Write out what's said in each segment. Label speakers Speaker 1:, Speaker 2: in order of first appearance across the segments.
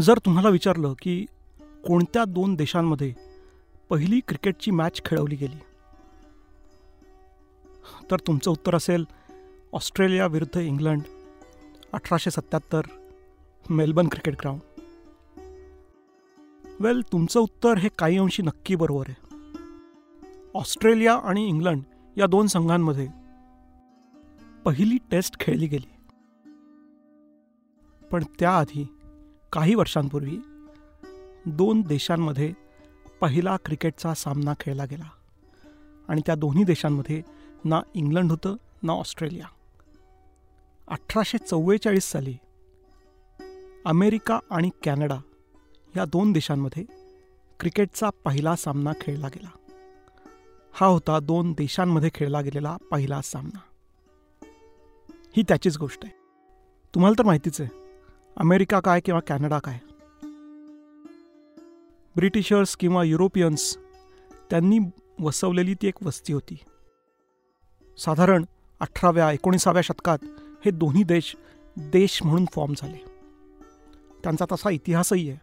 Speaker 1: जर तुम्हाला विचारलं की कोणत्या दोन देशांमध्ये पहिली क्रिकेटची मॅच खेळवली गेली तर तुमचं उत्तर असेल ऑस्ट्रेलिया विरुद्ध इंग्लंड अठराशे सत्याहत्तर मेलबर्न क्रिकेट ग्राउंड. वेल तुमचं उत्तर हे काही अंशी नक्की बरोबर आहे. ऑस्ट्रेलिया आणि इंग्लंड या दोन संघांमध्ये पहिली टेस्ट खेळली गेली. पण त्याआधी काही वर्षांपूर्वी दोन देशांमध्ये पहिला क्रिकेटचा सामना खेळला गेला. आणि त्या दोन्ही देशांमध्ये ना इंग्लंड होतं ना ऑस्ट्रेलिया. अठराशे चव्वेचाळीस साली अमेरिका आणि कॅनडा या दोन देशांमध्ये क्रिकेटचा पहिला सामना खेळला गेला. हा होता दोन देशांमध्ये खेळला गेलेला पहिला सामना. ही त्याचीच गोष्ट आहे. तुम्हाला तर माहितीच आहे अमेरिका काय किंवा कॅनडा काय? ब्रिटिशर्स किंवा युरोपियन्स त्यांनी वसवलेली ती एक वस्ती होती. साधारण अठराव्या एकोणीसाव्या शतकात हे दोन्ही देश देश म्हणून फॉर्म झाले. त्यांचा तसा इतिहासही आहे.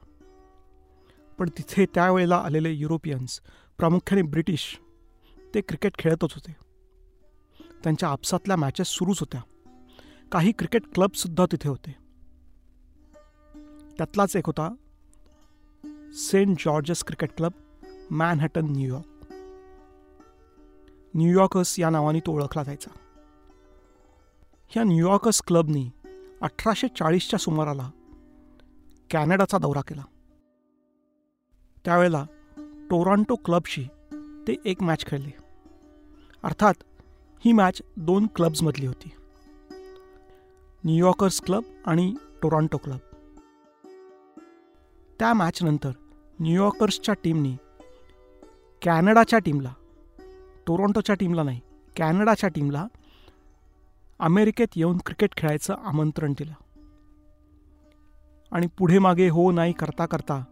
Speaker 1: पण तिथे त्यावेळेला आलेले युरोपियन्स प्रामुख्याने ब्रिटिश ते क्रिकेट खेळतच होते. त्यांच्या आपसातल्या मॅचेस सुरूच होत्या. काही क्रिकेट क्लबसुद्धा तिथे होते. त्यातलाच एक होता Saint George's cricket club Manhattan New York New Yorkers या नावाने तो ओळखला जायचा. ह्या न्यूयॉर्कर्स क्लबनी अठराशे चाळीसच्या सुमाराला कॅनडाचा दौरा केला. त्यावेळेला टोरॉन्टो क्लबशी ते एक मॅच खेळले. अर्थात ही मॅच दोन क्लब्समधली होती. न्यूयॉर्कर्स क्लब आणि टोरॉन्टो क्लब. त्या मॅचनंतर न्यूयॉर्कर्सच्या टीमनी कॅनडाच्या टीमला टोरॉन्टोच्या टीमला नाही कॅनडाच्या टीमला अमेरिकेत येऊन क्रिकेट खेळायचं आमंत्रण दिलं. आणि पुढे मागे हो नाही करता करता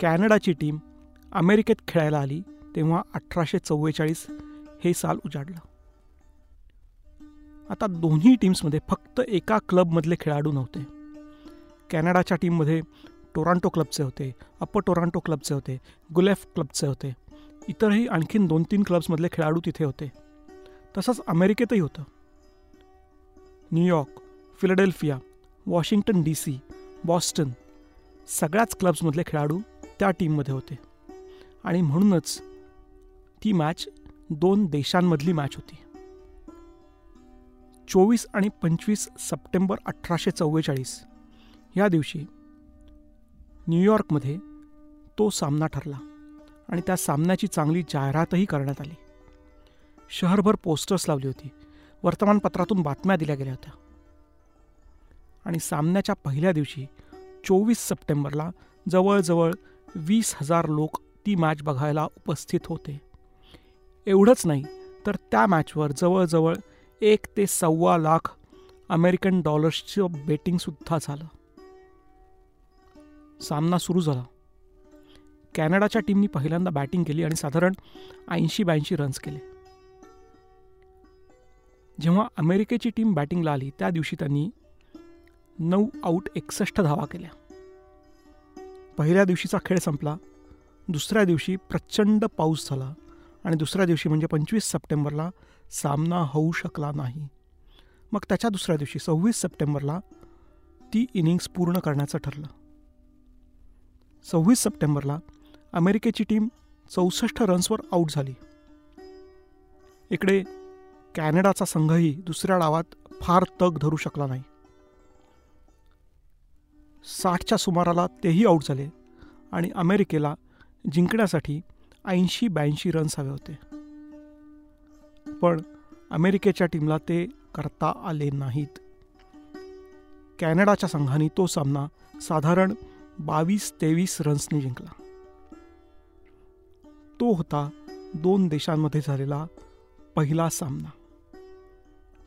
Speaker 1: कॅनडाची टीम अमेरिकेत खेळायला आली तेव्हा अठराशे चव्वेचाळीस हे साल उजाडलं. आता दोन्ही टीम्समध्ये फक्त एका क्लबमधले खेळाडू नव्हते. कॅनडाच्या टीममध्ये टोरांटो क्लबचे होते अप्पर टोरांटो क्लबचे होते गुलेफ क्लबचे होते. इतरही आणखीन दोन तीन क्लब्समधले खेळाडू तिथे होते. तसंच अमेरिकेतही होतं. New York Philadelphia Washington D C Boston सगळ्याच क्लब्समधले खेळाडू त्या टीममध्ये होते. आणि म्हणूनच ती मॅच दोन देशांमधली मॅच होती. चोवीस आणि पंचवीस सप्टेंबर अठराशे चव्वेचाळीस या दिवशी न्यूयॉर्कमध्ये तो सामना ठरला आणि त्या सामन्याची चांगली जाहिरातही करण्यात आली. शहरभर पोस्टर्स लावली होती. वर्तमानपत्रातून बातम्या दिल्या गेल्या होत्या. आणि सामन्याच्या पहिल्या दिवशी चोवीस सप्टेंबरला जवळजवळ वीस हजार लोक ती मॅच बघायला उपस्थित होते. एवढंच नाही तर त्या मॅचवर जवळजवळ एक ते सव्वा लाख अमेरिकन डॉलर्सचं बेटिंगसुद्धा झालं. सामना सुरू झाला. कॅनडाच्या टीमनी पहिल्यांदा बॅटिंग केली आणि साधारण ऐंशी ब्याऐंशी रन्स केले. जेव्हा अमेरिकेची टीम बॅटिंगला आली त्या दिवशी त्यांनी नऊ आऊट एकसष्ट धावा केल्या. पहिल्या दिवशीचा खेळ संपला दुसऱ्या दिवशी प्रचंड पाऊस झाला आणि दुसऱ्या दिवशी म्हणजे पंचवीस सप्टेंबरला सामना होऊ शकला नाही. मग त्याच्या दुसऱ्या दिवशी सव्वीस सप्टेंबरला ती इनिंग्स पूर्ण करण्याचं ठरलं. सव्वीस सप्टेंबरला अमेरिकेची टीम चौसष्ट रन्सवर आऊट झाली. इकडे कॅनडाचा संघही दुसऱ्या डावात फार तग धरू शकला नाही. साठच्या सुमाराला तेही आऊट झाले आणि अमेरिकेला जिंकण्यासाठी ऐंशी ब्याऐंशी रन्स हवे होते. पण अमेरिकेच्या टीमला ते करता आले नाहीत. कॅनडाच्या संघाने तो सामना साधारण बावीस तेवीस रन्सनी जिंकला. तो होता दोन देशांमध्ये झालेला पहिला सामना.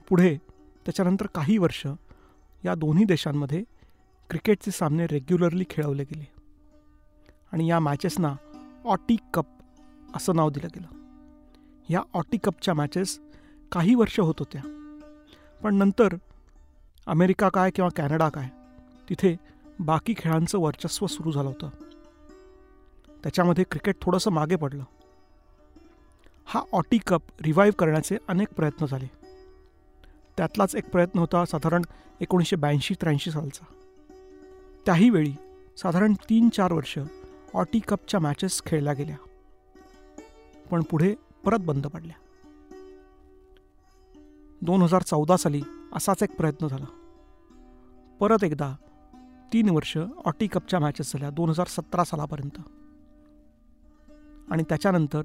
Speaker 1: पुढे त्याच्यानंतर काही वर्ष या दोन्ही देशांमध्ये क्रिकेटचे सामने रेग्युलरली खेळवले गेले. आणि या मॅचेसना ऑटी कप असं नाव दिलं गेलं. या ऑटी कपच्या मॅचेस काही वर्ष होत होत्या. पण नंतर अमेरिका काय किंवा कॅनडा काय तिथे बाकी खेळांचं वर्चस्व सुरू झालं होतं. त्याच्यामध्ये क्रिकेट थोडंसं मागे पडलं. हा ऑटी कप रिवाईव्ह करण्याचे अनेक प्रयत्न झाले. त्यातलाच एक प्रयत्न होता साधारण एकोणीसशे ब्याऐंशी त्र्याऐंशी सालचा. त्याही वेळी साधारण तीन चार वर्ष ऑटी कपच्या मॅचेस खेळल्या गेल्या. पण पुढे परत बंद पडल्या. दोन हजार चौदा साली असाच एक प्रयत्न झाला. परत एकदा तीन वर्ष ऑटी कपच्या मॅचेस झाल्या दोन हजार सतरा सालापर्यंत. आणि त्याच्यानंतर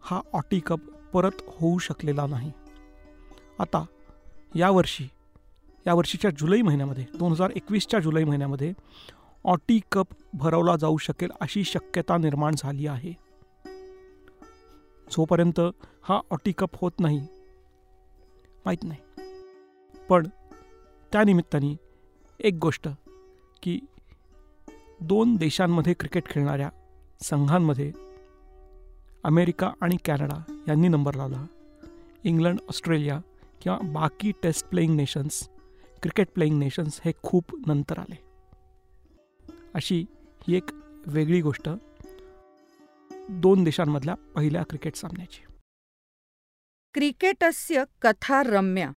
Speaker 1: हा ऑटी कप परत होऊ शकलेला नाही. आता यावर्षी या वर्षीच्या जुलै महिन्यामध्ये दोन हजार एकवीसच्या जुलै महिन्यामध्ये ऑटी कप भरवला जाऊ शकेल अशी शक्यता निर्माण झाली आहे. जोपर्यंत हा ऑटी कप होत नाही माहीत नाही. पण त्यानिमित्ताने एक गोष्ट की दोन देशांमध्ये क्रिकेट खेळणाऱ्या संघांमध्ये अमेरिका आणि कॅनडा यांनी नंबर लावला. इंग्लंड ऑस्ट्रेलिया किंवा बाकी test playing nations cricket playing nations हे खूप नंतर आले. अशी ही एक वेगळी गोष्ट दोन देशांमधल्या पहिल्या क्रिकेट सामन्याची.
Speaker 2: क्रिकेटस्य कथा रम्या